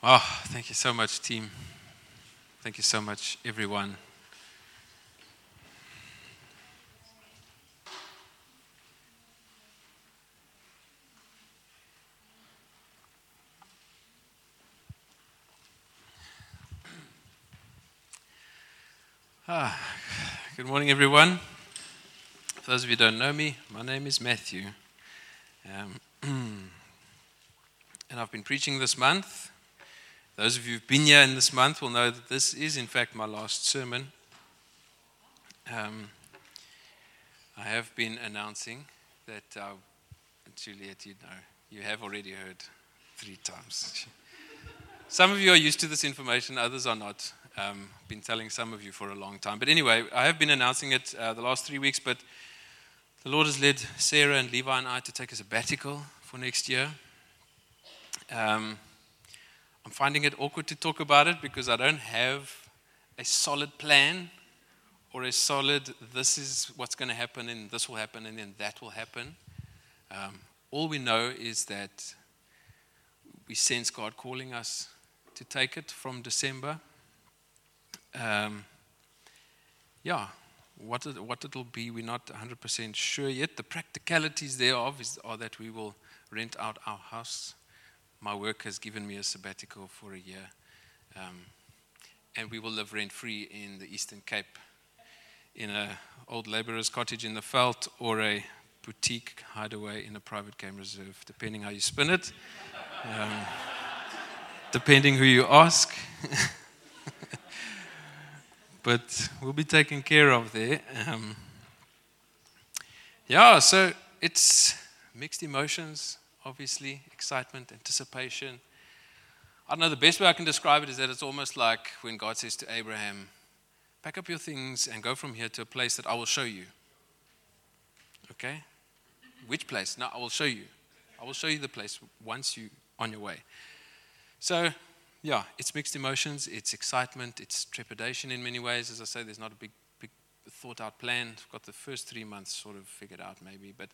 Oh, thank you so much, team. Thank you so much, everyone. Ah, good morning, everyone. For those of you who don't know me, my name is Matthew. Um, and I've been preaching this month. Those of you who've been here in this month will know that this is, in fact, my last sermon. Um, I have been announcing that, uh, Juliet, you know, you have already heard three times. Some of you are used to this information, others are not. Um, I've been telling some of you for a long time. But anyway, I have been announcing it uh, the last three weeks, but the Lord has led Sarah and Levi and I to take a sabbatical for next year. Um, I'm finding it awkward to talk about it because I don't have a solid plan or a solid, this is what's going to happen, and this will happen, and then that will happen. Um, all we know is that we sense God calling us to take it from December um, yeah, what, it, what it'll be, we're not 100% sure yet. The practicalities thereof is, are that we will rent out our house. My work has given me a sabbatical for a year. Um, and we will live rent free in the Eastern Cape in an old laborer's cottage in the veld or a boutique hideaway in a private game reserve, depending how you spin it, um, depending who you ask. but we'll be taken care of there. Um, yeah, so it's mixed emotions, obviously, excitement, anticipation. I don't know, the best way I can describe it is that it's almost like when God says to Abraham, Pack up your things and go from here to a place that I will show you. Okay? Which place? No, I will show you. I will show you the place once you on your way. So yeah, it's mixed emotions, it's excitement, it's trepidation in many ways. As I say, there's not a big, big thought out plan. I've got the first three months sort of figured out maybe, but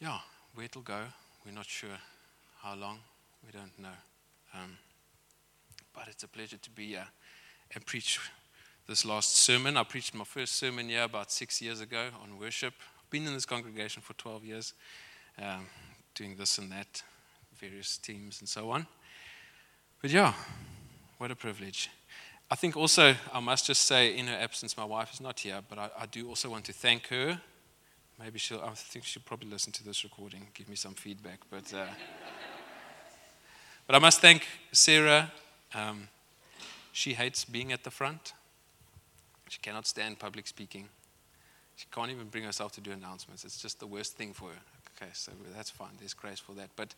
yeah, where it'll go, we're not sure. How long, we don't know. Um, but it's a pleasure to be here and preach this last sermon. I preached my first sermon here about six years ago on worship. I've been in this congregation for 12 years, um, doing this and that, various teams and so on. But yeah, what a privilege. I think also, I must just say, in her absence, my wife is not here, but I, I do also want to thank her. Maybe she'll, I think she'll probably listen to this recording, give me some feedback. But, uh, but I must thank Sarah. Um, she hates being at the front, she cannot stand public speaking. She can't even bring herself to do announcements. It's just the worst thing for her. Okay, so that's fine. There's grace for that. But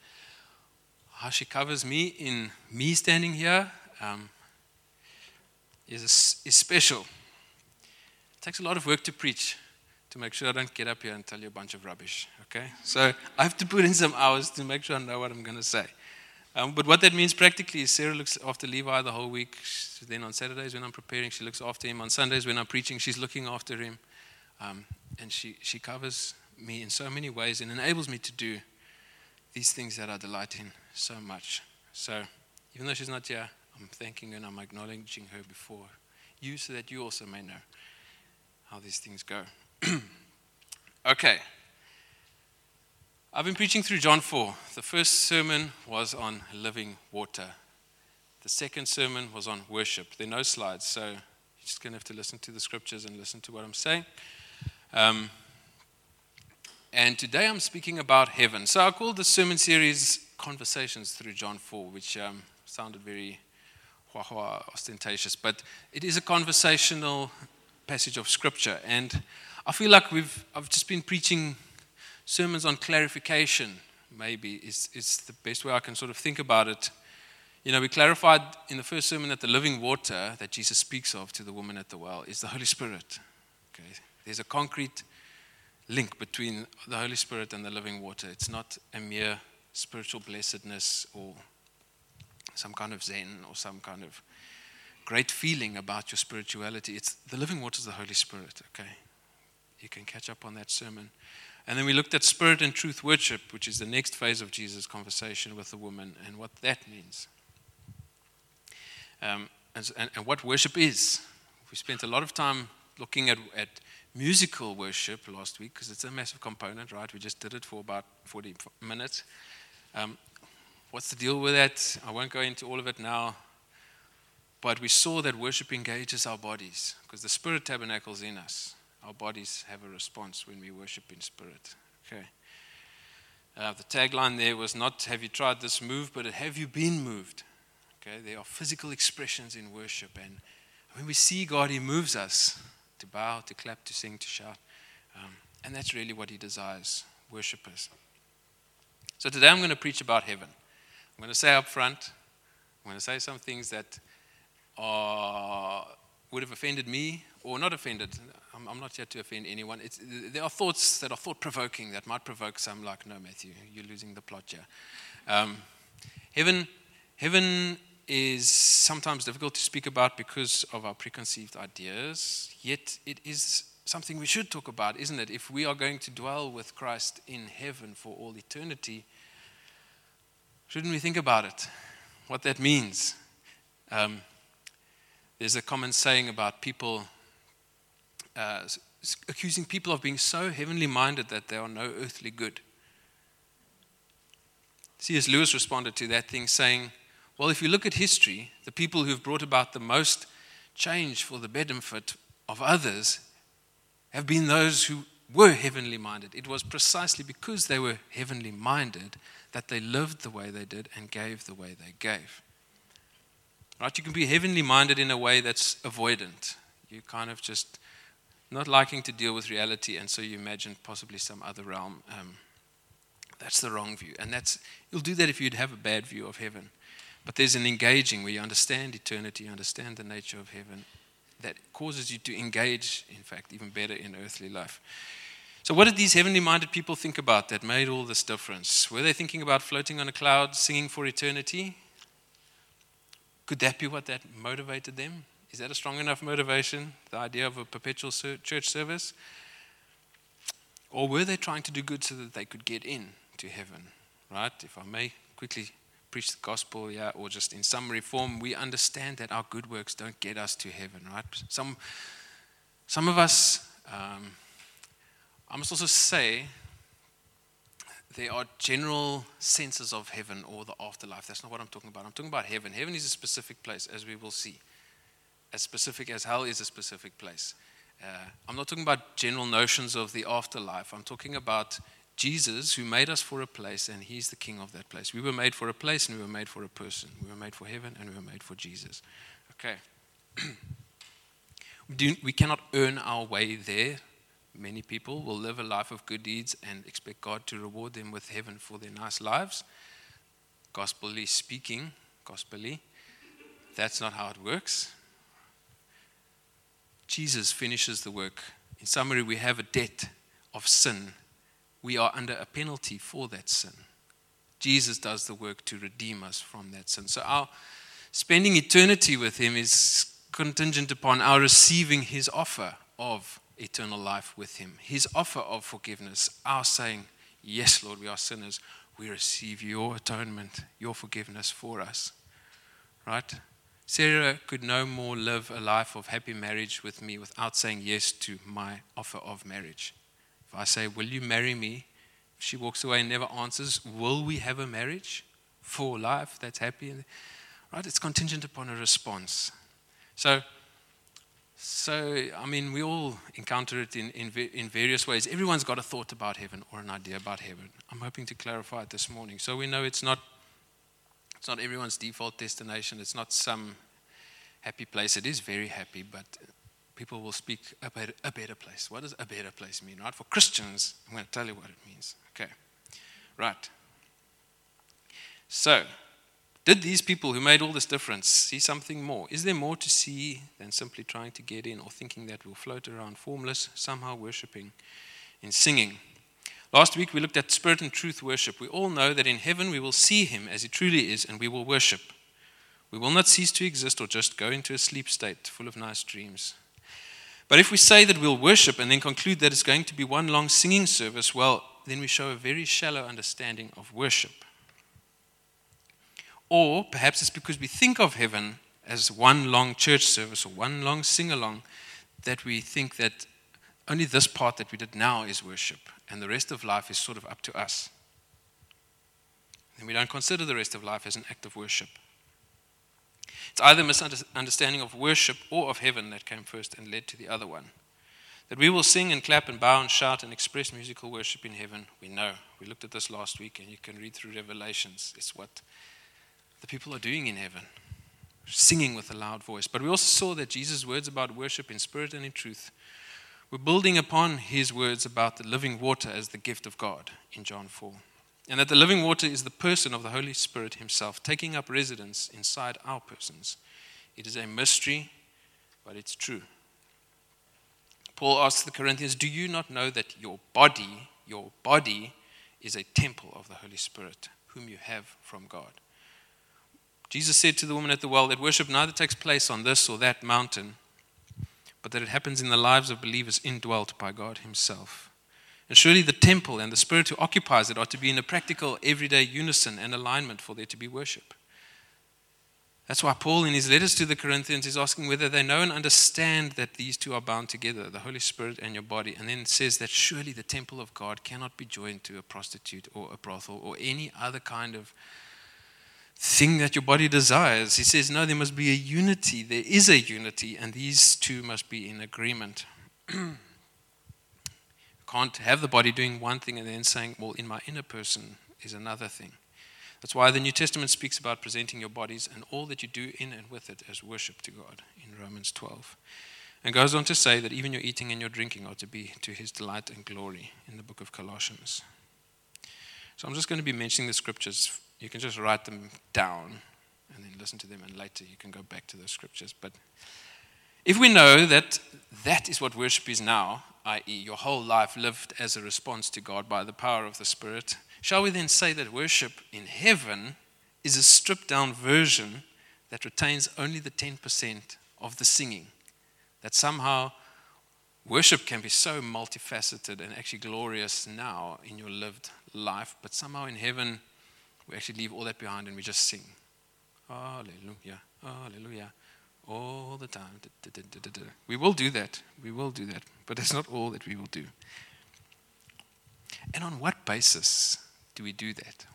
how she covers me in me standing here um, is, is special. It takes a lot of work to preach to make sure I don't get up here and tell you a bunch of rubbish. Okay? So I have to put in some hours to make sure I know what I'm going to say. Um, but what that means practically is Sarah looks after Levi the whole week. Then on Saturdays when I'm preparing, she looks after him. On Sundays when I'm preaching, she's looking after him. Um, and she, she covers me in so many ways and enables me to do these things that I delight in so much. So even though she's not here, I'm thanking her and I'm acknowledging her before you so that you also may know how these things go. okay. I've been preaching through John 4. The first sermon was on living water. The second sermon was on worship. There are no slides, so you're just going to have to listen to the scriptures and listen to what I'm saying. Um, and today I'm speaking about heaven. So I called the sermon series Conversations Through John 4, which um, sounded very ostentatious, but it is a conversational passage of scripture. And I feel like we've, I've just been preaching sermons on clarification, maybe, is, is the best way I can sort of think about it. You know, we clarified in the first sermon that the living water that Jesus speaks of to the woman at the well is the Holy Spirit. Okay? There's a concrete link between the Holy Spirit and the living water. It's not a mere spiritual blessedness or some kind of zen or some kind of great feeling about your spirituality. It's the living water is the Holy Spirit, okay? You can catch up on that sermon. And then we looked at spirit and truth worship, which is the next phase of Jesus' conversation with the woman and what that means. um, and, and, what worship is. We spent a lot of time looking at, at musical worship last week because it's a massive component, right? We just did it for about 40 minutes. Um, what's the deal with that? I won't go into all of it now. But we saw that worship engages our bodies because the Spirit tabernacles in us. Our bodies have a response when we worship in spirit. Okay. Uh, the tagline there was not have you tried this move, but have you been moved? Okay, there are physical expressions in worship, and when we see God, He moves us to bow, to clap, to sing, to shout. Um, and that's really what He desires worshippers. So today I'm going to preach about heaven. I'm going to say up front, I'm going to say some things that are, would have offended me or not offended. I'm, I'm not here to offend anyone. It's, there are thoughts that are thought provoking that might provoke some, like, no, Matthew, you're losing the plot here. Um, heaven, heaven is sometimes difficult to speak about because of our preconceived ideas, yet it is something we should talk about, isn't it? If we are going to dwell with Christ in heaven for all eternity, shouldn't we think about it? What that means? Um, there's a common saying about people uh, accusing people of being so heavenly minded that they are no earthly good. C.S. Lewis responded to that thing saying, well, if you look at history, the people who've brought about the most change for the benefit of others have been those who were heavenly minded. It was precisely because they were heavenly minded that they lived the way they did and gave the way they gave. Right? You can be heavenly minded in a way that's avoidant. You kind of just not liking to deal with reality, and so you imagine possibly some other realm. Um, that's the wrong view, and that's you'll do that if you'd have a bad view of heaven. But there's an engaging where you understand eternity, you understand the nature of heaven, that causes you to engage, in fact, even better in earthly life. So, what did these heavenly minded people think about that made all this difference? Were they thinking about floating on a cloud, singing for eternity? Could that be what that motivated them? Is that a strong enough motivation, the idea of a perpetual church service? Or were they trying to do good so that they could get in to heaven? Right? If I may quickly preach the gospel, yeah, or just in summary form, we understand that our good works don't get us to heaven, right? Some, some of us, um, I must also say, there are general senses of heaven or the afterlife. That's not what I'm talking about. I'm talking about heaven. Heaven is a specific place, as we will see. As specific as hell is a specific place. Uh, I'm not talking about general notions of the afterlife. I'm talking about Jesus, who made us for a place, and He's the King of that place. We were made for a place, and we were made for a person. We were made for heaven, and we were made for Jesus. Okay. we, we cannot earn our way there. Many people will live a life of good deeds and expect God to reward them with heaven for their nice lives. Gospelly speaking, gospelly, that's not how it works. Jesus finishes the work. In summary, we have a debt of sin we are under a penalty for that sin. Jesus does the work to redeem us from that sin. So our spending eternity with Him is contingent upon our receiving His offer of eternal life with Him, His offer of forgiveness, our saying, Yes, Lord, we are sinners. We receive your atonement, your forgiveness for us. Right? Sarah could no more live a life of happy marriage with me without saying yes to my offer of marriage. If I say, Will you marry me? She walks away and never answers, Will we have a marriage for life that's happy? Right? It's contingent upon a response. So, so I mean, we all encounter it in, in, in various ways. Everyone's got a thought about heaven or an idea about heaven. I'm hoping to clarify it this morning. So we know it's not, it's not everyone's default destination, it's not some happy place. It is very happy, but people will speak about a better place. What does a better place mean, right? For Christians, I'm going to tell you what it means. Okay, right. So, did these people who made all this difference see something more? Is there more to see than simply trying to get in or thinking that we'll float around formless, somehow worshiping in singing? Last week we looked at spirit and truth worship. We all know that in heaven we will see him as he truly is and we will worship. We will not cease to exist or just go into a sleep state full of nice dreams. But if we say that we'll worship and then conclude that it's going to be one long singing service, well, then we show a very shallow understanding of worship. Or perhaps it's because we think of heaven as one long church service or one long sing along that we think that only this part that we did now is worship and the rest of life is sort of up to us. And we don't consider the rest of life as an act of worship. It's either misunderstanding of worship or of heaven that came first and led to the other one. That we will sing and clap and bow and shout and express musical worship in heaven, we know. We looked at this last week and you can read through Revelations. It's what the people are doing in heaven, singing with a loud voice. But we also saw that Jesus' words about worship in spirit and in truth were building upon his words about the living water as the gift of God in John 4. And that the living water is the person of the Holy Spirit himself, taking up residence inside our persons. It is a mystery, but it's true. Paul asks the Corinthians, Do you not know that your body, your body, is a temple of the Holy Spirit, whom you have from God? Jesus said to the woman at the well that worship neither takes place on this or that mountain, but that it happens in the lives of believers indwelt by God Himself. And surely the temple and the spirit who occupies it are to be in a practical, everyday unison and alignment for there to be worship. That's why Paul, in his letters to the Corinthians, is asking whether they know and understand that these two are bound together, the Holy Spirit and your body. And then says that surely the temple of God cannot be joined to a prostitute or a brothel or any other kind of thing that your body desires. He says, no, there must be a unity. There is a unity, and these two must be in agreement. can't have the body doing one thing and then saying, well, in my inner person is another thing. That's why the New Testament speaks about presenting your bodies and all that you do in and with it as worship to God in Romans 12. And goes on to say that even your eating and your drinking are to be to his delight and glory in the book of Colossians. So I'm just going to be mentioning the scriptures. You can just write them down and then listen to them, and later you can go back to those scriptures. But if we know that that is what worship is now, i.e., your whole life lived as a response to God by the power of the Spirit, shall we then say that worship in heaven is a stripped down version that retains only the 10% of the singing? That somehow worship can be so multifaceted and actually glorious now in your lived life, but somehow in heaven we actually leave all that behind and we just sing. Hallelujah, hallelujah all the time. We will do that. We will do that. But that's not all that we will do. And on what basis do we do that?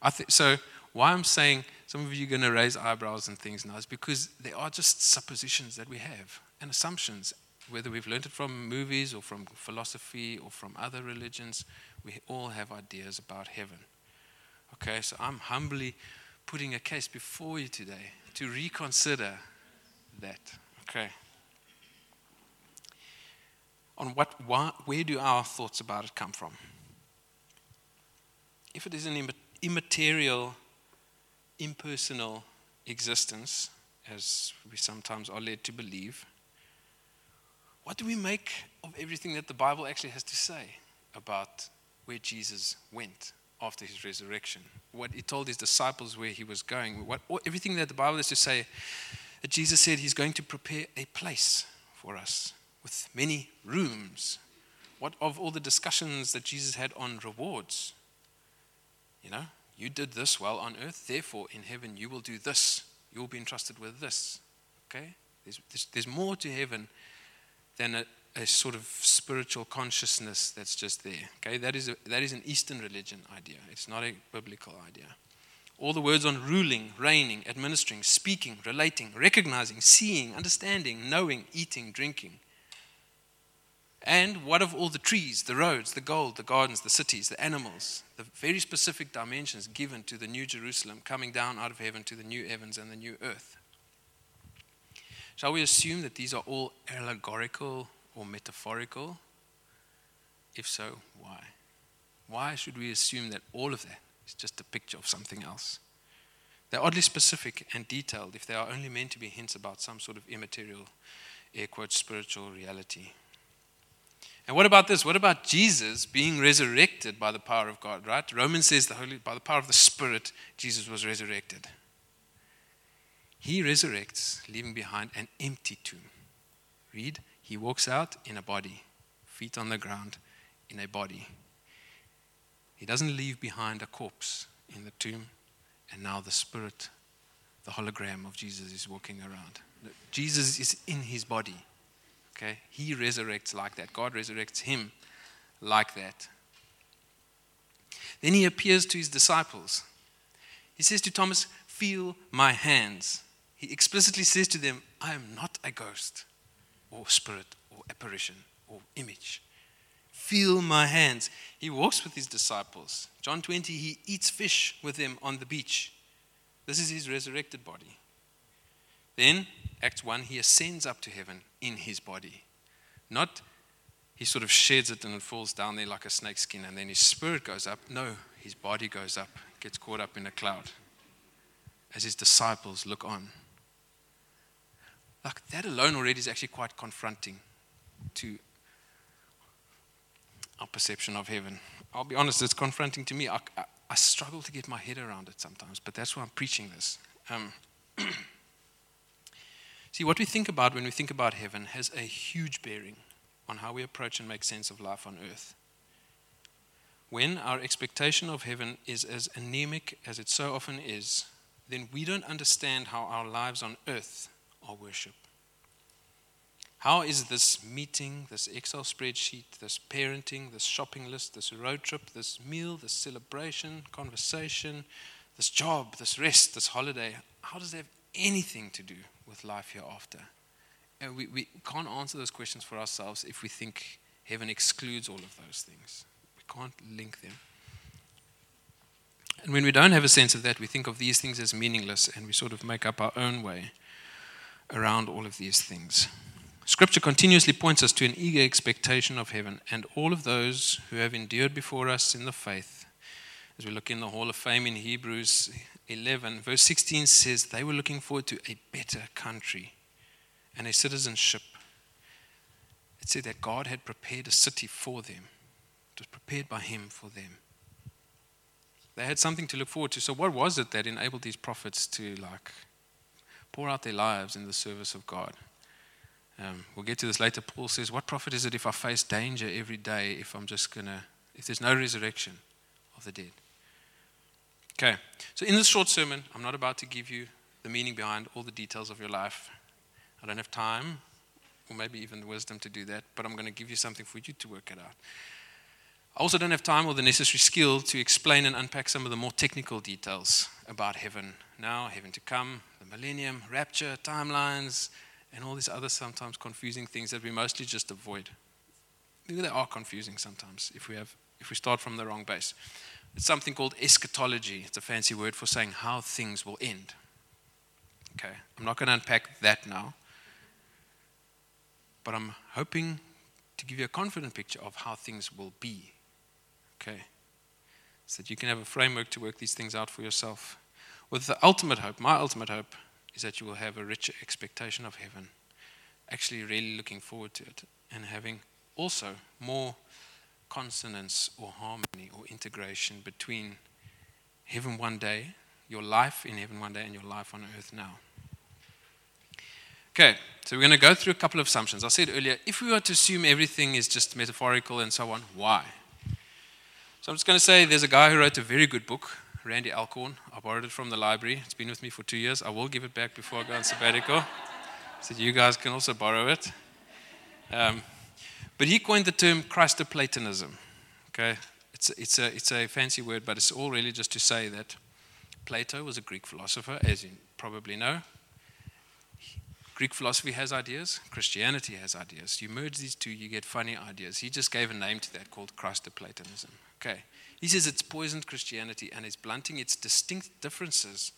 I th- so, why I'm saying some of you are going to raise eyebrows and things now is because they are just suppositions that we have and assumptions, whether we've learned it from movies or from philosophy or from other religions. We all have ideas about heaven. Okay, so I'm humbly putting a case before you today to reconsider that. Okay. On what, why, where do our thoughts about it come from? If it is an immaterial, impersonal existence, as we sometimes are led to believe, what do we make of everything that the Bible actually has to say about where Jesus went after his resurrection? What he told his disciples where he was going, what, everything that the Bible is to say that Jesus said he's going to prepare a place for us with many rooms. What of all the discussions that Jesus had on rewards? You know, you did this well on earth, therefore in heaven you will do this. You will be entrusted with this. Okay? There's, there's, there's more to heaven than a, a, sort of spiritual consciousness that's just there. Okay? That is, a, that is an Eastern religion idea, it's not a biblical idea. All the words on ruling, reigning, administering, speaking, relating, recognizing, seeing, understanding, knowing, eating, drinking. And what of all the trees, the roads, the gold, the gardens, the cities, the animals, the very specific dimensions given to the new Jerusalem coming down out of heaven to the new heavens and the new earth? Shall we assume that these are all allegorical or metaphorical? If so, why? Why should we assume that all of that is just a picture of something else. They're oddly specific and detailed if they are only meant to be hints about some sort of immaterial, air quotes, spiritual reality. And what about this? What about Jesus being resurrected by the power of God, right? Romans says the Holy, by the power of the Spirit, Jesus was resurrected. He resurrects, leaving behind an empty tomb. Read, he walks out in a body, feet on the ground, in a body. He doesn't leave behind a corpse in the tomb, and now the Spirit the hologram of Jesus is walking around. Jesus is in his body. Okay? He resurrects like that. God resurrects him like that. Then he appears to his disciples. He says to Thomas, Feel my hands. He explicitly says to them, I am not a ghost or spirit or apparition or image. Feel my hands. He walks with his disciples. John 20, he eats fish with them on the beach. This is his resurrected body. Then, Acts 1, he ascends up to heaven in his body. Not he sort of sheds it and it falls down there like a snake skin, and then his spirit goes up. No, his body goes up, gets caught up in a cloud as his disciples look on. Like that alone already is actually quite confronting to our perception of heaven. I'll be honest, it's confronting to me. I, I, I struggle to get my head around it sometimes, but that's why I'm preaching this. Um, see, what we think about when we think about heaven has a huge bearing on how we approach and make sense of life on earth. When our expectation of heaven is as anemic as it so often is, then we don't understand how our lives on earth are worship. How is this meeting, this Excel spreadsheet, this parenting, this shopping list, this road trip, this meal, this celebration, conversation, this job, this rest, this holiday, how does it have anything to do with life hereafter? And we, we can't answer those questions for ourselves if we think heaven excludes all of those things. We can't link them. And when we don't have a sense of that, we think of these things as meaningless and we sort of make up our own way around all of these things. Scripture continuously points us to an eager expectation of heaven, and all of those who have endured before us in the faith, as we look in the Hall of Fame in Hebrews 11, verse 16 says they were looking forward to a better country and a citizenship. It said that God had prepared a city for them, it was prepared by Him for them. They had something to look forward to. So, what was it that enabled these prophets to like pour out their lives in the service of God? Um, we'll get to this later. Paul says, What profit is it if I face danger every day if I'm just going to, if there's no resurrection of the dead? Okay, so in this short sermon, I'm not about to give you the meaning behind all the details of your life. I don't have time, or maybe even the wisdom to do that, but I'm going to give you something for you to work it out. I also don't have time or the necessary skill to explain and unpack some of the more technical details about heaven now, heaven to come, the millennium, rapture, timelines, and all these other sometimes confusing things that we mostly just avoid. They are confusing sometimes if we, have, if we start from the wrong base. It's something called eschatology. It's a fancy word for saying how things will end. Okay, I'm not going to unpack that now, but I'm hoping to give you a confident picture of how things will be. Okay, so that you can have a framework to work these things out for yourself. With the ultimate hope, my ultimate hope is that you will have a richer expectation of heaven, actually, really looking forward to it, and having also more consonance or harmony or integration between heaven one day, your life in heaven one day, and your life on earth now. Okay, so we're going to go through a couple of assumptions. I said earlier, if we were to assume everything is just metaphorical and so on, why? So I'm just going to say there's a guy who wrote a very good book Randy Alcorn. I borrowed it from the library. It's been with me for two years. I will give it back before I go on sabbatical, so you guys can also borrow it. Um, but he coined the term Christoplatonism. Okay, it's it's a it's a fancy word, but it's all really just to say that Plato was a Greek philosopher, as you probably know. Greek philosophy has ideas, Christianity has ideas. You merge these two, you get funny ideas. He just gave a name to that called Christoplatonism. Okay. He says it's poisoned Christianity and it's blunting its distinct differences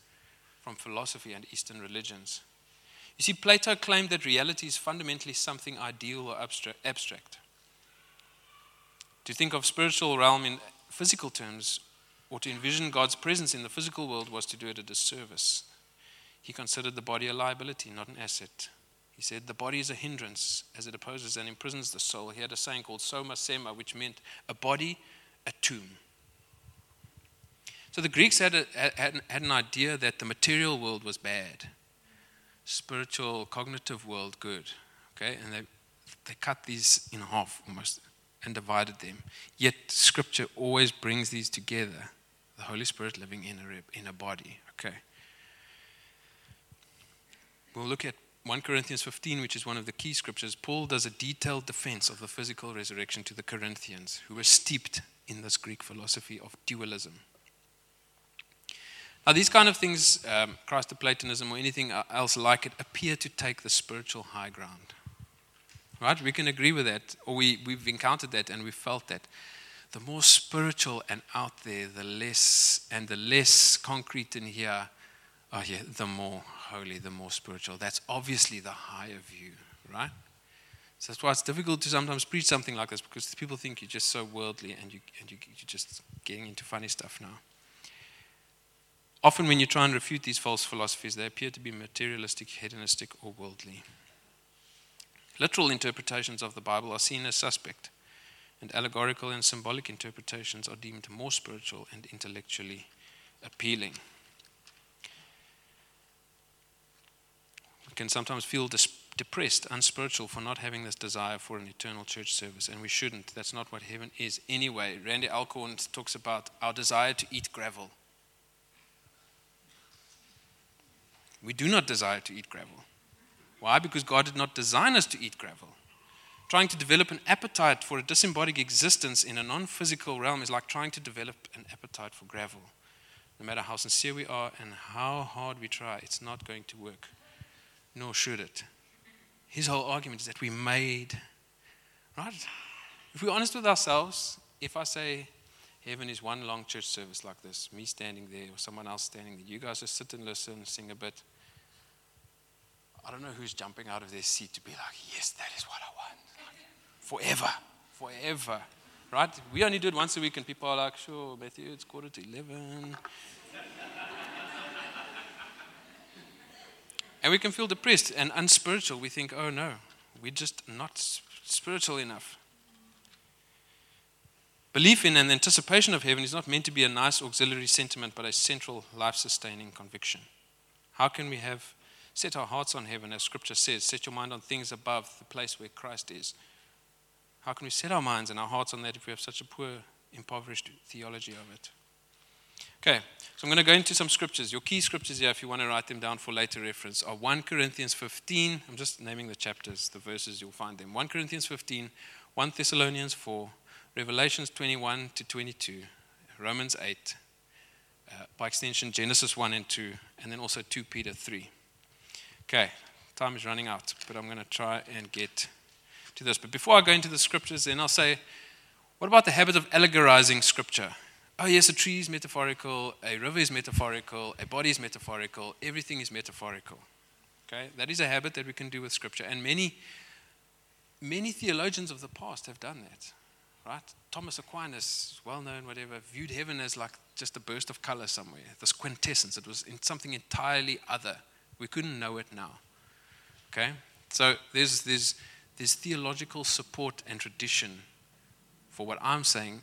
from philosophy and Eastern religions. You see, Plato claimed that reality is fundamentally something ideal or abstract. To think of spiritual realm in physical terms or to envision God's presence in the physical world was to do it a disservice. He considered the body a liability, not an asset. He said the body is a hindrance as it opposes and imprisons the soul. He had a saying called soma sema, which meant a body, a tomb. So the Greeks had, a, had, had an idea that the material world was bad, spiritual, cognitive world good. Okay, and they, they cut these in half almost and divided them. Yet Scripture always brings these together. The Holy Spirit living in a, in a body. Okay. We'll look at 1 Corinthians 15, which is one of the key scriptures. Paul does a detailed defense of the physical resurrection to the Corinthians, who were steeped in this Greek philosophy of dualism. Now, these kind of things, um, Christoplatonism or anything else like it, appear to take the spiritual high ground. Right? We can agree with that, or we, we've encountered that and we've felt that. The more spiritual and out there, the less, and the less concrete in here, oh yeah, the more holy, the more spiritual. That's obviously the higher view, right? So that's why it's difficult to sometimes preach something like this because people think you're just so worldly and, you, and you, you're just getting into funny stuff now. Often, when you try and refute these false philosophies, they appear to be materialistic, hedonistic, or worldly. Literal interpretations of the Bible are seen as suspect, and allegorical and symbolic interpretations are deemed more spiritual and intellectually appealing. Can sometimes feel depressed, unspiritual for not having this desire for an eternal church service, and we shouldn't. That's not what heaven is anyway. Randy Alcorn talks about our desire to eat gravel. We do not desire to eat gravel. Why? Because God did not design us to eat gravel. Trying to develop an appetite for a disembodied existence in a non physical realm is like trying to develop an appetite for gravel. No matter how sincere we are and how hard we try, it's not going to work, nor should it. His whole argument is that we made, right? If we're honest with ourselves, if I say heaven is one long church service like this, me standing there or someone else standing there, you guys just sit and listen, sing a bit, I don't know who's jumping out of their seat to be like, yes, that is what I want. Forever, forever. Right? We only do it once a week, and people are like, sure, Matthew, it's quarter to 11. And we can feel depressed and unspiritual. We think, oh no, we're just not spiritual enough. Belief in and anticipation of heaven is not meant to be a nice auxiliary sentiment, but a central life sustaining conviction. How can we have set our hearts on heaven, as scripture says. Set your mind on things above, the place where Christ is. How can we set our minds and our hearts on that if we have such a poor, impoverished theology of it? Okay, so I'm going to go into some scriptures. Your key scriptures here, if you want to write them down for later reference, are 1 Corinthians 15. I'm just naming the chapters, the verses, you'll find them. 1 Corinthians 15, 1 Thessalonians 4, Revelations 21 to 22, Romans 8, uh, by extension, Genesis 1 and 2, and then also 2 Peter 3. Okay, time is running out, but I'm going to try and get to this. But before I go into the scriptures, then I'll say, what about the habit of allegorizing scripture? Oh, yes, a tree is metaphorical, a river is metaphorical, a body is metaphorical, everything is metaphorical. Okay, that is a habit that we can do with scripture. And many, many theologians of the past have done that. Right? Thomas Aquinas, well known, whatever, viewed heaven as like just a burst of color somewhere, this quintessence. It was in something entirely other. We couldn't know it now. Okay? So there's, there's, there's theological support and tradition for what I'm saying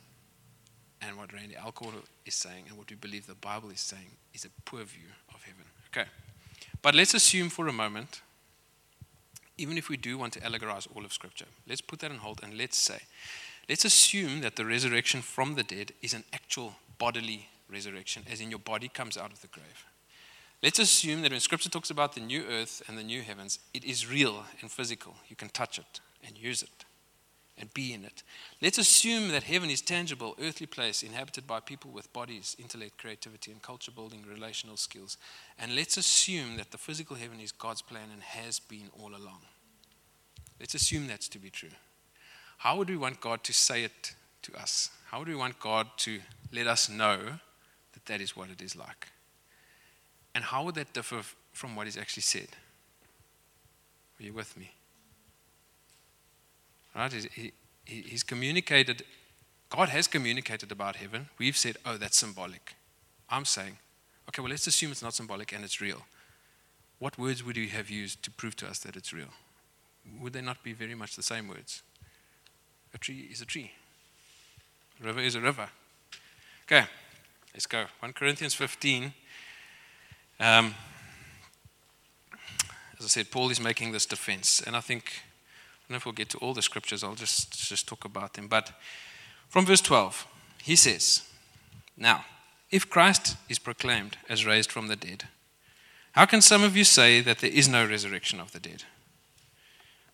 and what Randy Alcorn is saying and what we believe the Bible is saying is a poor view of heaven. Okay. But let's assume for a moment, even if we do want to allegorize all of Scripture, let's put that on hold and let's say, let's assume that the resurrection from the dead is an actual bodily resurrection, as in your body comes out of the grave. Let's assume that when Scripture talks about the new earth and the new heavens, it is real and physical. You can touch it and use it and be in it. Let's assume that heaven is tangible, earthly place inhabited by people with bodies, intellect, creativity, and culture building relational skills. And let's assume that the physical heaven is God's plan and has been all along. Let's assume that's to be true. How would we want God to say it to us? How would we want God to let us know that that is what it is like? And how would that differ from what is actually said? Are you with me? Right? He, he, he's communicated, God has communicated about heaven. We've said, oh, that's symbolic. I'm saying, okay, well, let's assume it's not symbolic and it's real. What words would you have used to prove to us that it's real? Would they not be very much the same words? A tree is a tree, a river is a river. Okay, let's go. 1 Corinthians 15 um, as I said, Paul is making this defense, and I think, Know if we'll get to all the scriptures, I'll just, just talk about them. But from verse 12, he says, Now, if Christ is proclaimed as raised from the dead, How can some of you say that there is no resurrection of the dead?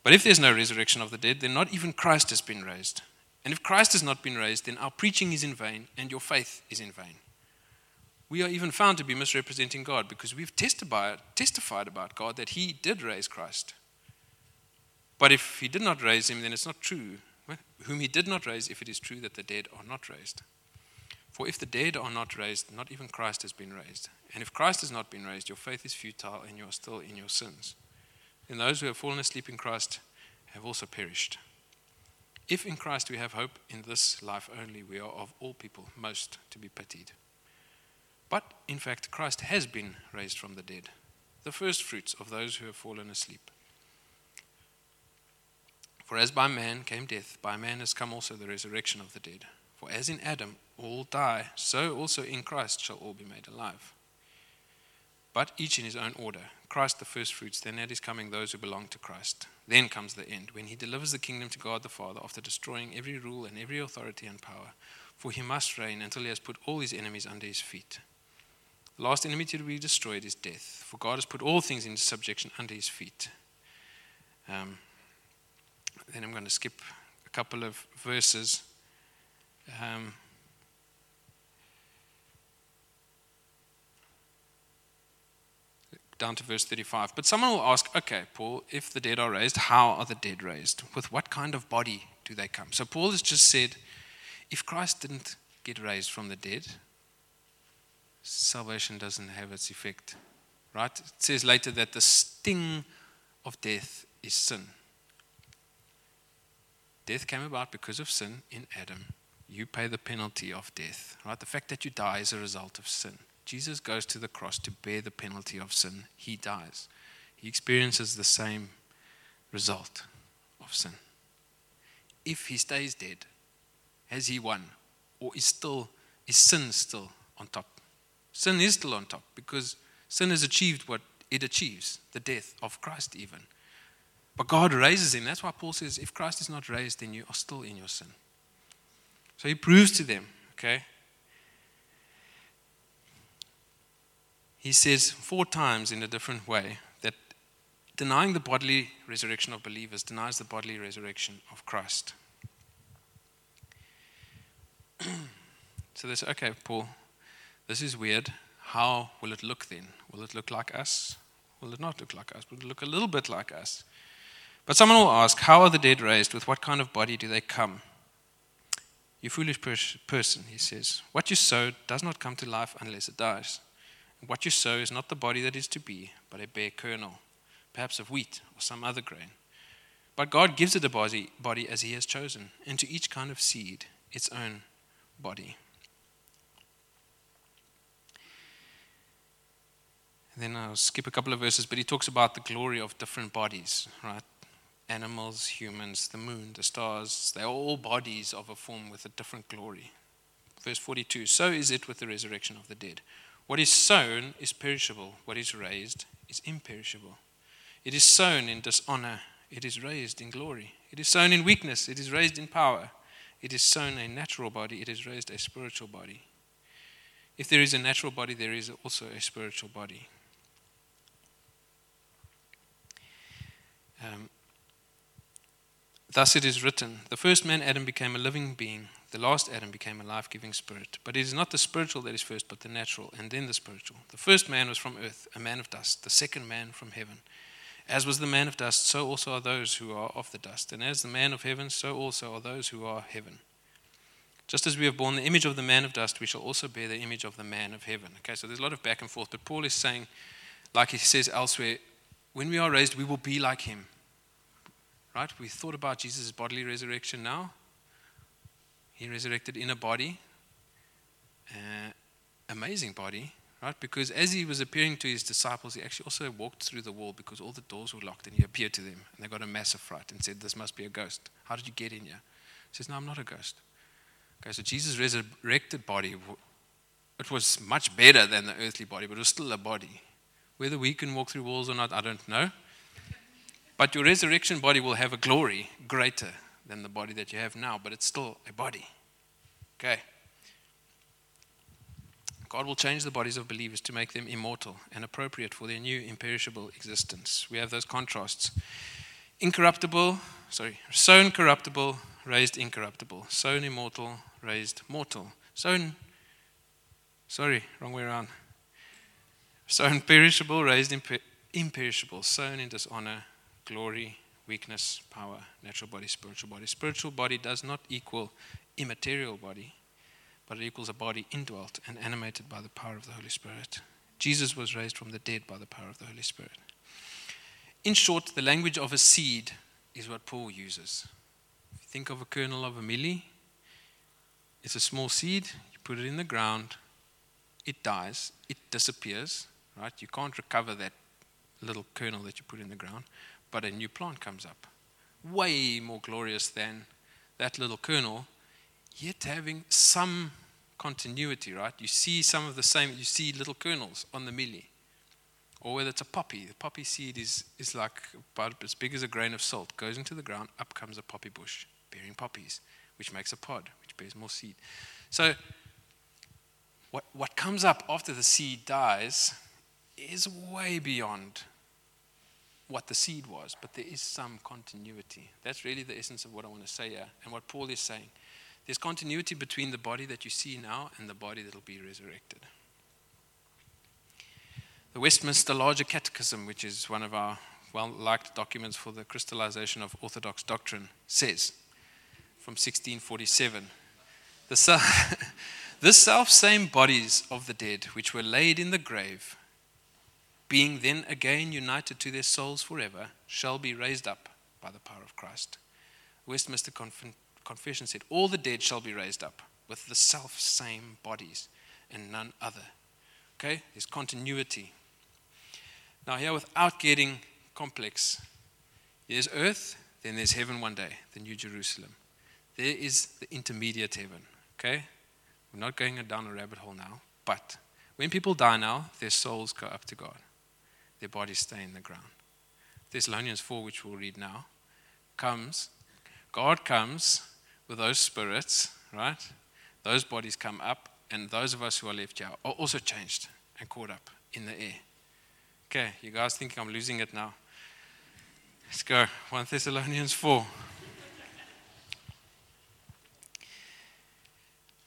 But if there's no resurrection of the dead, then not even Christ has been raised. And if Christ has not been raised, then our preaching is in vain and your faith is in vain. We are even found to be misrepresenting God because we've testified, testified about God that He did raise Christ. But if He did not raise Him, then it's not true. Whom He did not raise, if it is true that the dead are not raised. For if the dead are not raised, not even Christ has been raised. And if Christ has not been raised, your faith is futile and you are still in your sins. Then those who have fallen asleep in Christ have also perished. If in Christ we have hope in this life only, we are of all people most to be pitied. But in fact, Christ has been raised from the dead, the first fruits of those who have fallen asleep. For as by man came death, by man has come also the resurrection of the dead. For as in Adam all die, so also in Christ shall all be made alive. But each in his own order Christ the firstfruits, then at his coming those who belong to Christ. Then comes the end, when he delivers the kingdom to God the Father after destroying every rule and every authority and power. For he must reign until he has put all his enemies under his feet. The last enemy to be destroyed is death, for God has put all things into subjection under his feet. Um, then I'm going to skip a couple of verses. Um, down to verse 35. But someone will ask, okay, Paul, if the dead are raised, how are the dead raised? With what kind of body do they come? So Paul has just said, if Christ didn't get raised from the dead, salvation doesn't have its effect. Right? It says later that the sting of death is sin. Death came about because of sin in Adam. You pay the penalty of death. Right? The fact that you die is a result of sin. Jesus goes to the cross to bear the penalty of sin. He dies. He experiences the same result of sin. If he stays dead, has he won? Or is still is sin still on top? Sin is still on top because sin has achieved what it achieves, the death of Christ even. But God raises him. That's why Paul says, if Christ is not raised, then you are still in your sin. So he proves to them, okay, he says four times in a different way that denying the bodily resurrection of believers denies the bodily resurrection of Christ. so they say, okay, Paul, this is weird. How will it look then? Will it look like us? Will it not look like us? Will it look a little bit like us? But someone will ask, How are the dead raised? With what kind of body do they come? You foolish pers- person, he says. What you sow does not come to life unless it dies. What you sow is not the body that is to be, but a bare kernel, perhaps of wheat or some other grain. But God gives it a body, body as He has chosen, and to each kind of seed its own body. Then I'll skip a couple of verses, but he talks about the glory of different bodies, right? Animals, humans, the moon, the stars, they're all bodies of a form with a different glory. Verse 42 So is it with the resurrection of the dead. What is sown is perishable, what is raised is imperishable. It is sown in dishonor, it is raised in glory. It is sown in weakness, it is raised in power. It is sown a natural body, it is raised a spiritual body. If there is a natural body, there is also a spiritual body. Um, Thus it is written The first man, Adam, became a living being. The last Adam became a life giving spirit. But it is not the spiritual that is first, but the natural, and then the spiritual. The first man was from earth, a man of dust. The second man from heaven. As was the man of dust, so also are those who are of the dust. And as the man of heaven, so also are those who are heaven. Just as we have borne the image of the man of dust, we shall also bear the image of the man of heaven. Okay, so there's a lot of back and forth, but Paul is saying, like he says elsewhere, when we are raised, we will be like him. Right? We thought about Jesus' bodily resurrection now. He resurrected in a body, uh, amazing body, right? Because as he was appearing to his disciples, he actually also walked through the wall because all the doors were locked and he appeared to them. And they got a massive fright and said, This must be a ghost. How did you get in here? He says, No, I'm not a ghost. Okay, so Jesus' resurrected body, it was much better than the earthly body, but it was still a body. Whether we can walk through walls or not, I don't know. But your resurrection body will have a glory greater than the body that you have now, but it's still a body. Okay. God will change the bodies of believers to make them immortal and appropriate for their new imperishable existence. We have those contrasts. Incorruptible, sorry, sown corruptible, raised incorruptible. Sown immortal, raised mortal. Sown, sorry, wrong way around. Sown perishable, raised imper- imperishable. Sown in dishonor, glory, weakness, power, natural body, spiritual body. Spiritual body does not equal immaterial body but it equals a body indwelt and animated by the power of the Holy Spirit. Jesus was raised from the dead by the power of the Holy Spirit. In short, the language of a seed is what Paul uses. If you think of a kernel of a mielie, it's a small seed, you put it in the ground, it dies, it disappears, right? You can't recover that little kernel that you put in the ground, but a new plant comes up. Way more glorious than that little kernel, yet having some continuity, right? You see some of the same, you see little kernels on the mielie. Or whether it's a poppy, the poppy seed is, is like about as big as a grain of salt, goes into the ground, up comes a poppy bush bearing poppies, which makes a pod, which bears more seed. So, what, what comes up after the seed dies is way beyond what the seed was, but there is some continuity. That's really the essence of what I want to say here, and what Paul is saying. There's continuity between the body that you see now and the body that will be resurrected. The Westminster Larger Catechism, which is one of our well liked documents for the crystallization of Orthodox doctrine, says from 1647 the, the self same bodies of the dead which were laid in the grave, being then again united to their souls forever, shall be raised up by the power of Christ. Westminster confession said, All the dead shall be raised up with the self same bodies and none other. Okay? There's continuity. Now, here, without getting complex, there's earth, then there's heaven one day, the New Jerusalem. There is the intermediate heaven. Okay? We're not going down a rabbit hole now, but when people die now, their souls go up to God, their bodies stay in the ground. Thessalonians 4, which we'll read now, comes, God comes with those spirits, right? Those bodies come up, and those of us who are left here are also changed and caught up in the air. Okay, you guys think I'm losing it now? Let's go. 1 Thessalonians 4.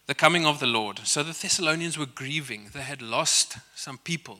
the coming of the Lord. So the Thessalonians were grieving. They had lost some people,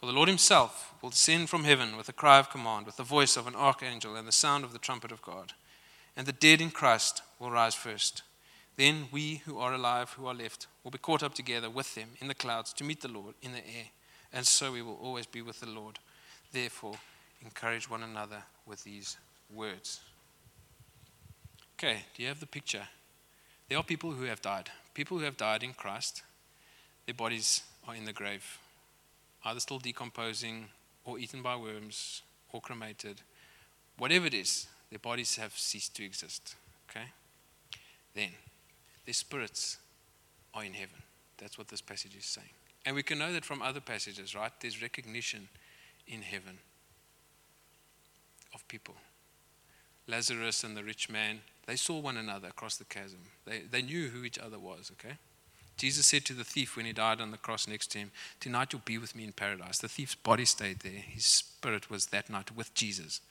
For the Lord himself will descend from heaven with a cry of command, with the voice of an archangel, and the sound of the trumpet of God. And the dead in Christ will rise first. Then we who are alive, who are left, will be caught up together with them in the clouds to meet the Lord in the air, and so we will always be with the Lord. Therefore, encourage one another with these words. Okay, do you have the picture? There are people who have died. People who have died in Christ, their bodies are in the grave, either still decomposing, or eaten by worms, or cremated. Whatever it is, their bodies have ceased to exist. Okay? Then, their spirits are in heaven. That's what this passage is saying. And we can know that from other passages, right? There's recognition in heaven of people. Lazarus and the rich man, they saw one another across the chasm. They, they knew who each other was, okay? Jesus said to the thief when he died on the cross next to him, Tonight you'll be with me in paradise. The thief's body stayed there. His spirit was that night with Jesus.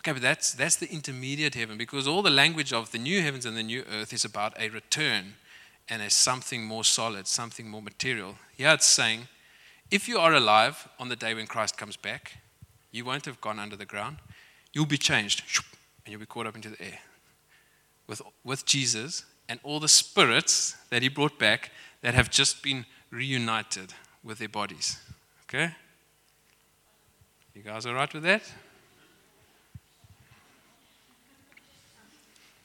Okay, but that's, that's the intermediate heaven because all the language of the new heavens and the new earth is about a return and a something more solid, something more material. Here it's saying, if you are alive on the day when Christ comes back, you won't have gone under the ground. You'll be changed and you'll be caught up into the air with, with Jesus and all the spirits that he brought back that have just been reunited with their bodies. Okay? You guys all right with that?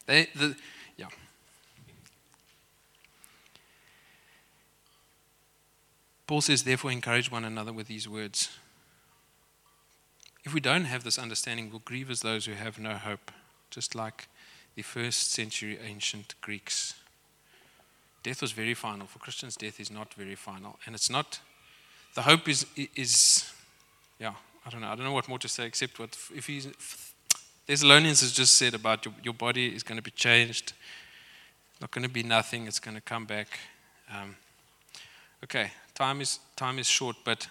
They, the, yeah. Paul says, therefore, encourage one another with these words. If we don't have this understanding, we'll grieve as those who have no hope, just like the first century ancient Greeks. Death was very final. For Christians, death is not very final. And it's not, the hope is, is yeah, I don't know. I don't know what more to say except what, if he's, Thessalonians has just said about your, your body is going to be changed. Not going to be nothing, it's going to come back. Um, okay, time is, time is short, but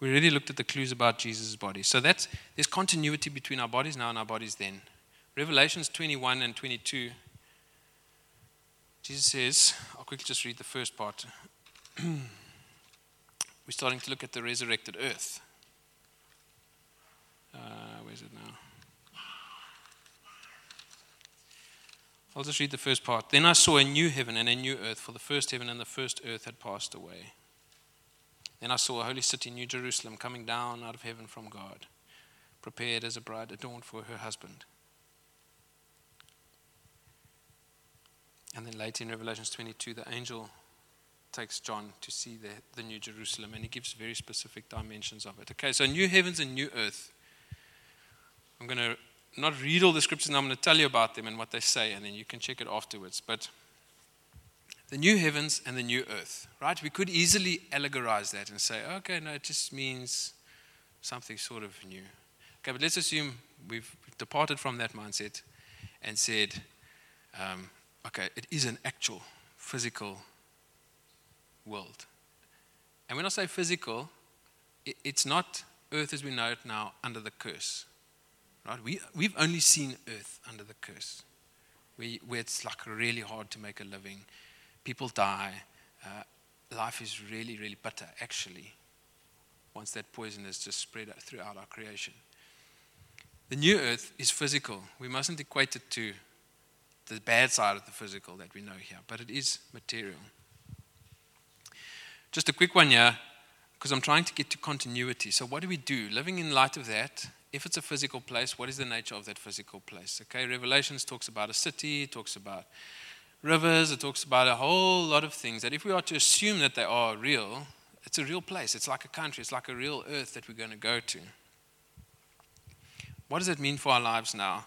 we already looked at the clues about Jesus' body. So that's, there's continuity between our bodies now and our bodies then. Revelations 21 and 22, Jesus says, I'll quickly just read the first part. We're starting to look at the resurrected earth. Uh, where's it now? I'll just read the first part. Then I saw a new heaven and a new earth, for the first heaven and the first earth had passed away. Then I saw a holy city, New Jerusalem, coming down out of heaven from God, prepared as a bride adorned for her husband. And then later in Revelations 22, the angel takes John to see the, the New Jerusalem, and he gives very specific dimensions of it. Okay, so new heavens and new earth. I'm going to not read all the scriptures, and I'm going to tell you about them and what they say, and then you can check it afterwards. But the new heavens and the new earth, right? We could easily allegorize that and say, okay, no, it just means something sort of new. Okay, but let's assume we've departed from that mindset and said, um, okay, it is an actual physical world. And when I say physical, it's not earth as we know it now under the curse. Right? We, we've only seen earth under the curse, where, where it's like really hard to make a living. People die. Uh, life is really, really bitter, actually, once that poison is just spread throughout our creation. The new earth is physical. We mustn't equate it to the bad side of the physical that we know here, but it is material. Just a quick one here, because I'm trying to get to continuity. So, what do we do? Living in light of that, if it's a physical place, what is the nature of that physical place? Okay, Revelations talks about a city, talks about rivers, it talks about a whole lot of things that if we are to assume that they are real, it's a real place. It's like a country, it's like a real earth that we're going to go to. What does it mean for our lives now?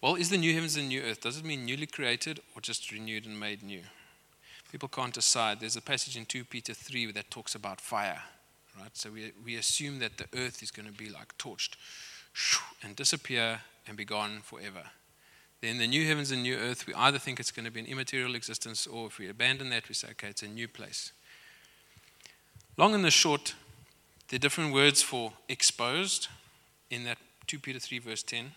Well, is the new heavens and new earth, does it mean newly created or just renewed and made new? People can't decide. There's a passage in 2 Peter 3 that talks about fire, right? So we, we assume that the earth is going to be like torched and disappear and be gone forever. Then the new heavens and new earth, we either think it's going to be an immaterial existence, or if we abandon that, we say, okay, it's a new place. Long and the short, there are different words for exposed in that 2 Peter 3, verse 10.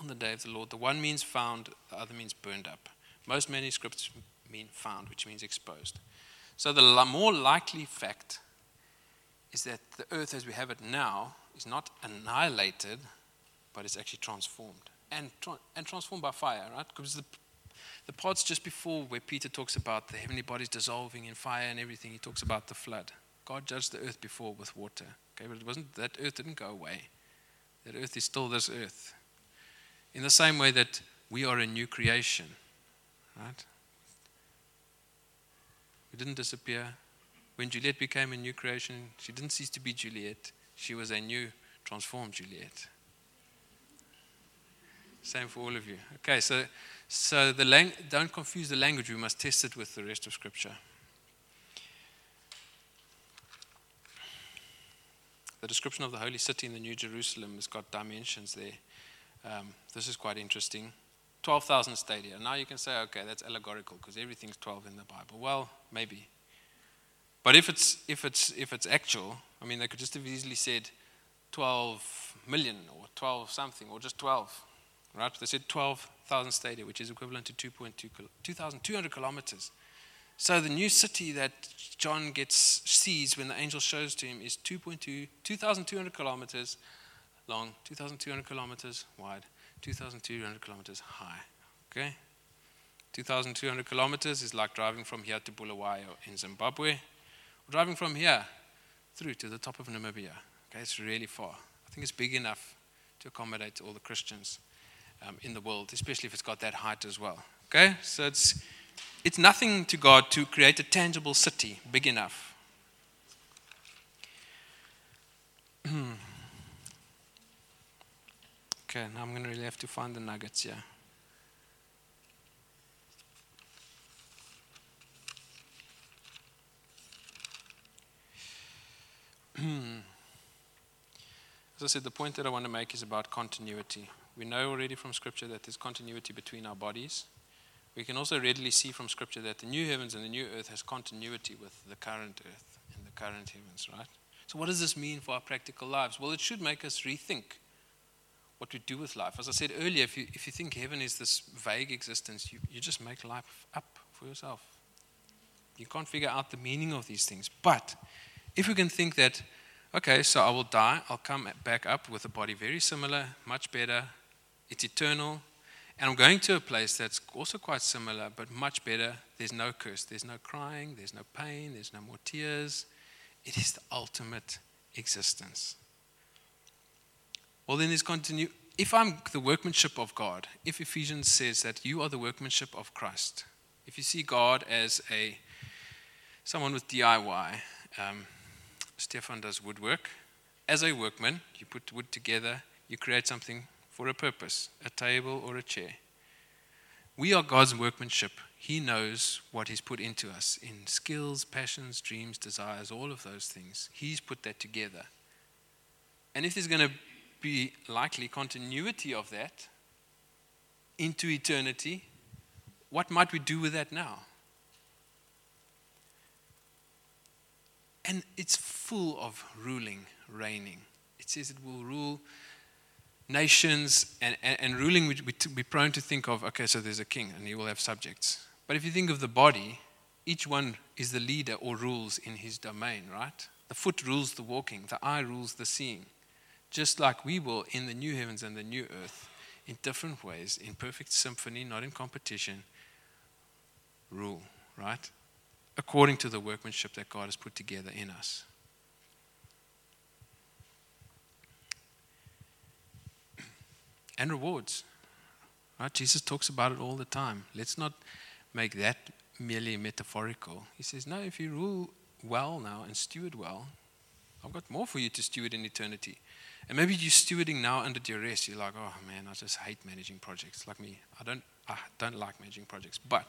On the day of the Lord, the one means found, the other means burned up. Most manuscripts mean found, which means exposed. So the more likely fact is that the earth as we have it now is not annihilated, but it's actually transformed. And, tra- and transformed by fire, right? Because the, the parts just before where Peter talks about the heavenly bodies dissolving in fire and everything, he talks about the flood. God judged the earth before with water. Okay, but it wasn't that earth didn't go away. That earth is still this earth. In the same way that we are a new creation, right? We didn't disappear. When Juliet became a new creation, she didn't cease to be Juliet. She was a new, transformed Juliet. Same for all of you. Okay, so, so the lang- don't confuse the language. We must test it with the rest of Scripture. The description of the holy city in the New Jerusalem has got dimensions there. Um, this is quite interesting. 12,000 stadia. Now you can say, okay, that's allegorical because everything's 12 in the Bible. Well, maybe. But if it's, if, it's, if it's actual, I mean, they could just have easily said 12 million or 12 something or just 12, right? They said 12,000 stadia, which is equivalent to 2.2, 2,200 kilometers. So the new city that John gets sees when the angel shows to him is 2.2, 2,200 kilometers long, 2,200 kilometers wide, 2,200 kilometers high. Okay? 2,200 kilometers is like driving from here to Bulawayo in Zimbabwe, or driving from here through to the top of Namibia. Okay, it's really far. I think it's big enough to accommodate all the Christians. Um, in the world, especially if it's got that height as well. Okay? So it's, it's nothing to God to create a tangible city big enough. okay, now I'm going to really have to find the nuggets here. As I said, the point that I want to make is about continuity. We know already from Scripture that there's continuity between our bodies. We can also readily see from Scripture that the new heavens and the new earth has continuity with the current earth and the current heavens, right? So, what does this mean for our practical lives? Well, it should make us rethink what we do with life. As I said earlier, if you, if you think heaven is this vague existence, you, you just make life up for yourself. You can't figure out the meaning of these things. But if we can think that, okay, so I will die, I'll come back up with a body very similar, much better, it's eternal. And I'm going to a place that's also quite similar, but much better. There's no curse, there's no crying, there's no pain, there's no more tears. It is the ultimate existence. Well, then there's continue. If I'm the workmanship of God, if Ephesians says that you are the workmanship of Christ, if you see God as a someone with DIY, um, Stefan does woodwork. As a workman, you put wood together, you create something for a purpose, a table or a chair. We are God's workmanship. He knows what He's put into us in skills, passions, dreams, desires, all of those things. He's put that together. And if there's going to be likely continuity of that into eternity, what might we do with that now? And it's full of ruling, reigning. It says it will rule nations and, and, and ruling, we, we, we're prone to think of, okay, so there's a king and he will have subjects. But if you think of the body, each one is the leader or rules in his domain, right? The foot rules the walking, the eye rules the seeing. Just like we will in the new heavens and the new earth, in different ways, in perfect symphony, not in competition, rule, right? According to the workmanship that God has put together in us. And rewards. Right? Jesus talks about it all the time. Let's not make that merely metaphorical. He says, No, if you rule well now and steward well, I've got more for you to steward in eternity. And maybe you're stewarding now under duress. You're like, oh man, I just hate managing projects. Like me, I don't, I don't like managing projects. But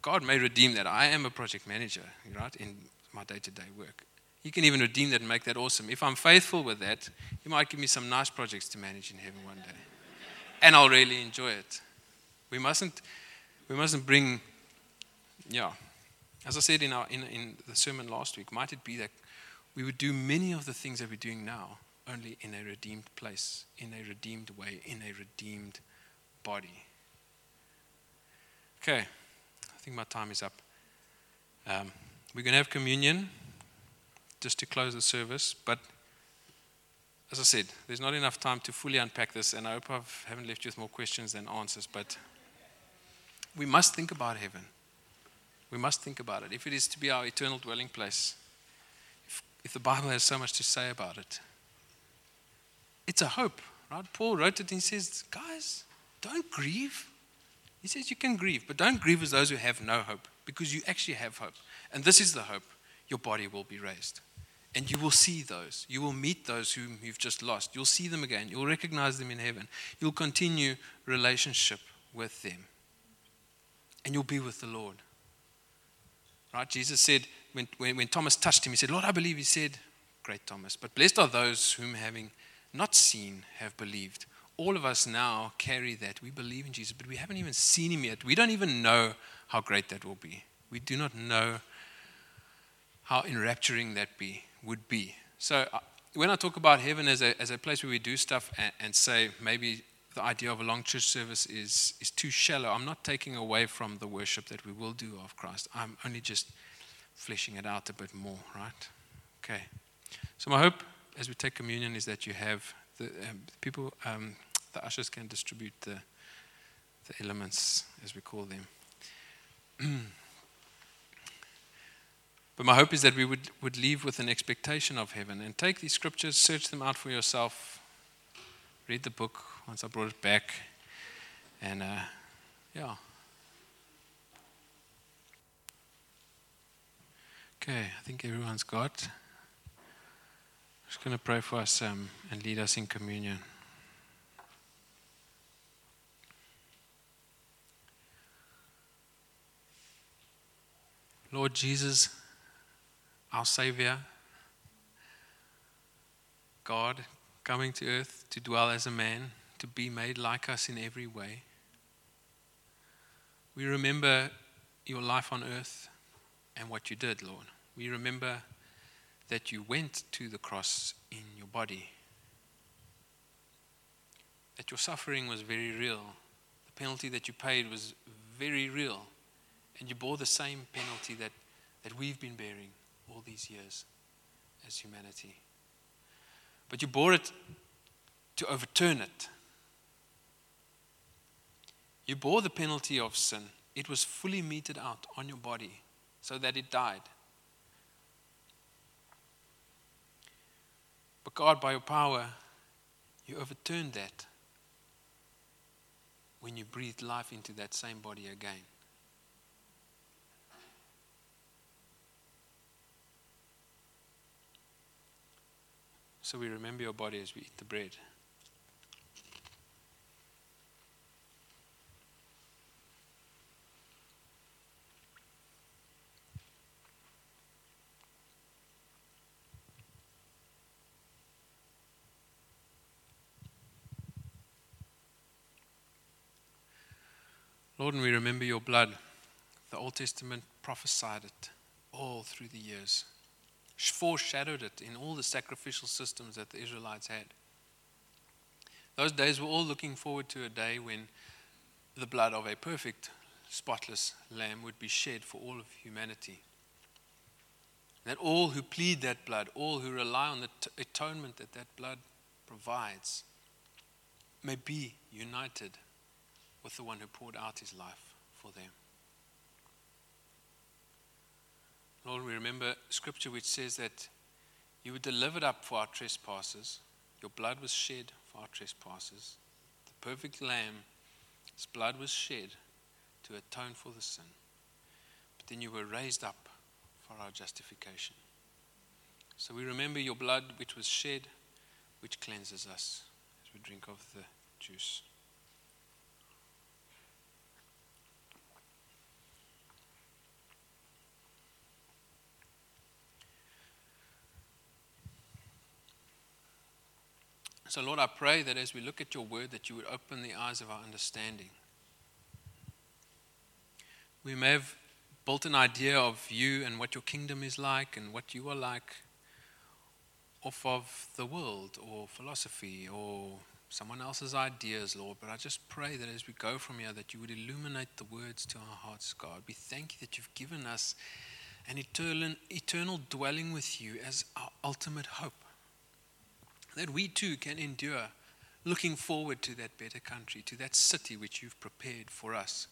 God may redeem that. I am a project manager, right, in my day to day work. He can even redeem that and make that awesome. If I'm faithful with that, He might give me some nice projects to manage in heaven one day. And I'll really enjoy it. We mustn't, we mustn't bring, yeah. As I said in, our, in, in the sermon last week, might it be that we would do many of the things that we're doing now only in a redeemed place, in a redeemed way, in a redeemed body. Okay, I think my time is up. Um, we're going to have communion just to close the service. But as I said, there's not enough time to fully unpack this, and I hope I haven't left you with more questions than answers. But we must think about heaven. We must think about it. If it is to be our eternal dwelling place, if, if the Bible has so much to say about it, it's a hope, right? Paul wrote it and he says, Guys, don't grieve. He says you can grieve, but don't grieve as those who have no hope, because you actually have hope. And this is the hope your body will be raised. And you will see those. You will meet those whom you've just lost. You'll see them again. You'll recognize them in heaven. You'll continue relationship with them. And you'll be with the Lord. Right? Jesus said, when, when, when Thomas touched him, he said, Lord, I believe. He said, Great Thomas. But blessed are those whom having not seen have believed. All of us now carry that. We believe in Jesus, but we haven't even seen him yet. We don't even know how great that will be. We do not know how enrapturing that be would be. So uh, when I talk about heaven as a, as a place where we do stuff and, and say maybe the idea of a long church service is, is too shallow, I'm not taking away from the worship that we will do of Christ. I'm only just fleshing it out a bit more, right? Okay. So my hope as we take communion is that you have the um, people, um, the ushers can distribute the, the elements, as we call them. But my hope is that we would, would leave with an expectation of heaven and take these scriptures, search them out for yourself, read the book once I brought it back, And uh, yeah. Okay, I think everyone's got. I'm just going to pray for us um, and lead us in communion. Lord Jesus, our Savior, God coming to earth to dwell as a man, to be made like us in every way. We remember your life on earth and what you did, Lord. We remember that you went to the cross in your body, that your suffering was very real, the penalty that you paid was very real, and you bore the same penalty that, that we've been bearing all these years as humanity. But you bore it to overturn it. You bore the penalty of sin. It was fully meted out on your body so that it died. But God, by your power, you overturned that when you breathed life into that same body again. So we remember your body as we eat the bread. Lord, and we remember your blood. The Old Testament prophesied it all through the years, foreshadowed it in all the sacrificial systems that the Israelites had. Those days were all looking forward to a day when the blood of a perfect, spotless lamb would be shed for all of humanity. That all who plead that blood, all who rely on the t- atonement that that blood provides, may be united with the one who poured out his life for them. Lord, we remember scripture which says that you were delivered up for our trespasses, your blood was shed for our trespasses. The perfect lamb, his blood was shed to atone for the sin. But then you were raised up for our justification. So we remember your blood which was shed, which cleanses us as we drink of the juice. So, Lord, I pray that as we look at your word, that you would open the eyes of our understanding. We may have built an idea of you and what your kingdom is like and what you are like off of the world or philosophy or someone else's ideas, Lord. But I just pray that as we go from here, that you would illuminate the words to our hearts, God. We thank you that you've given us an eternal, eternal dwelling with you as our ultimate hope that we too can endure looking forward to that better country, to that city which you've prepared for us.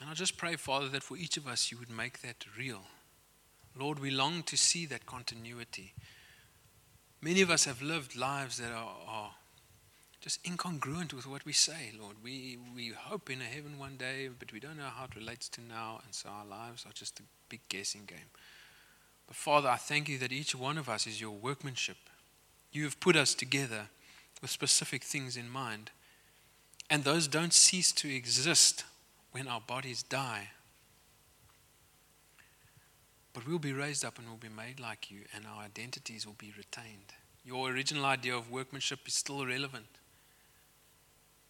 And I just pray, Father, that for each of us you would make that real. Lord, we long to see that continuity. Many of us have lived lives that are, are just incongruent with what we say, Lord. We, we hope in a heaven one day, but we don't know how it relates to now, and so our lives are just a big guessing game. But Father, I thank you that each one of us is your workmanship you have put us together with specific things in mind. And those don't cease to exist when our bodies die. But we'll be raised up and we'll be made like you, and our identities will be retained. Your original idea of workmanship is still relevant.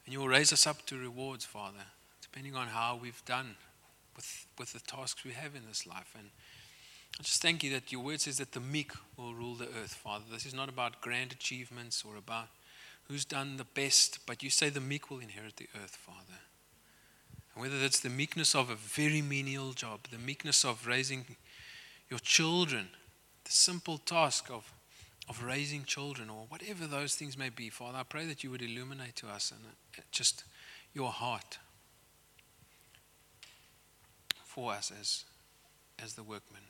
And you'll raise us up to rewards, Father, depending on how we've done with, with the tasks we have in this life. And I just thank you that your word says that the meek will rule the earth, Father. This is not about grand achievements or about who's done the best, but you say the meek will inherit the earth, Father. And whether that's the meekness of a very menial job, the meekness of raising your children, the simple task of, of raising children, or whatever those things may be, Father, I pray that you would illuminate to us and uh, just your heart for us as, as the workmen.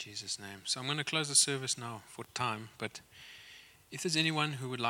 Jesus' name. So I'm going to close the service now for time, but if there's anyone who would like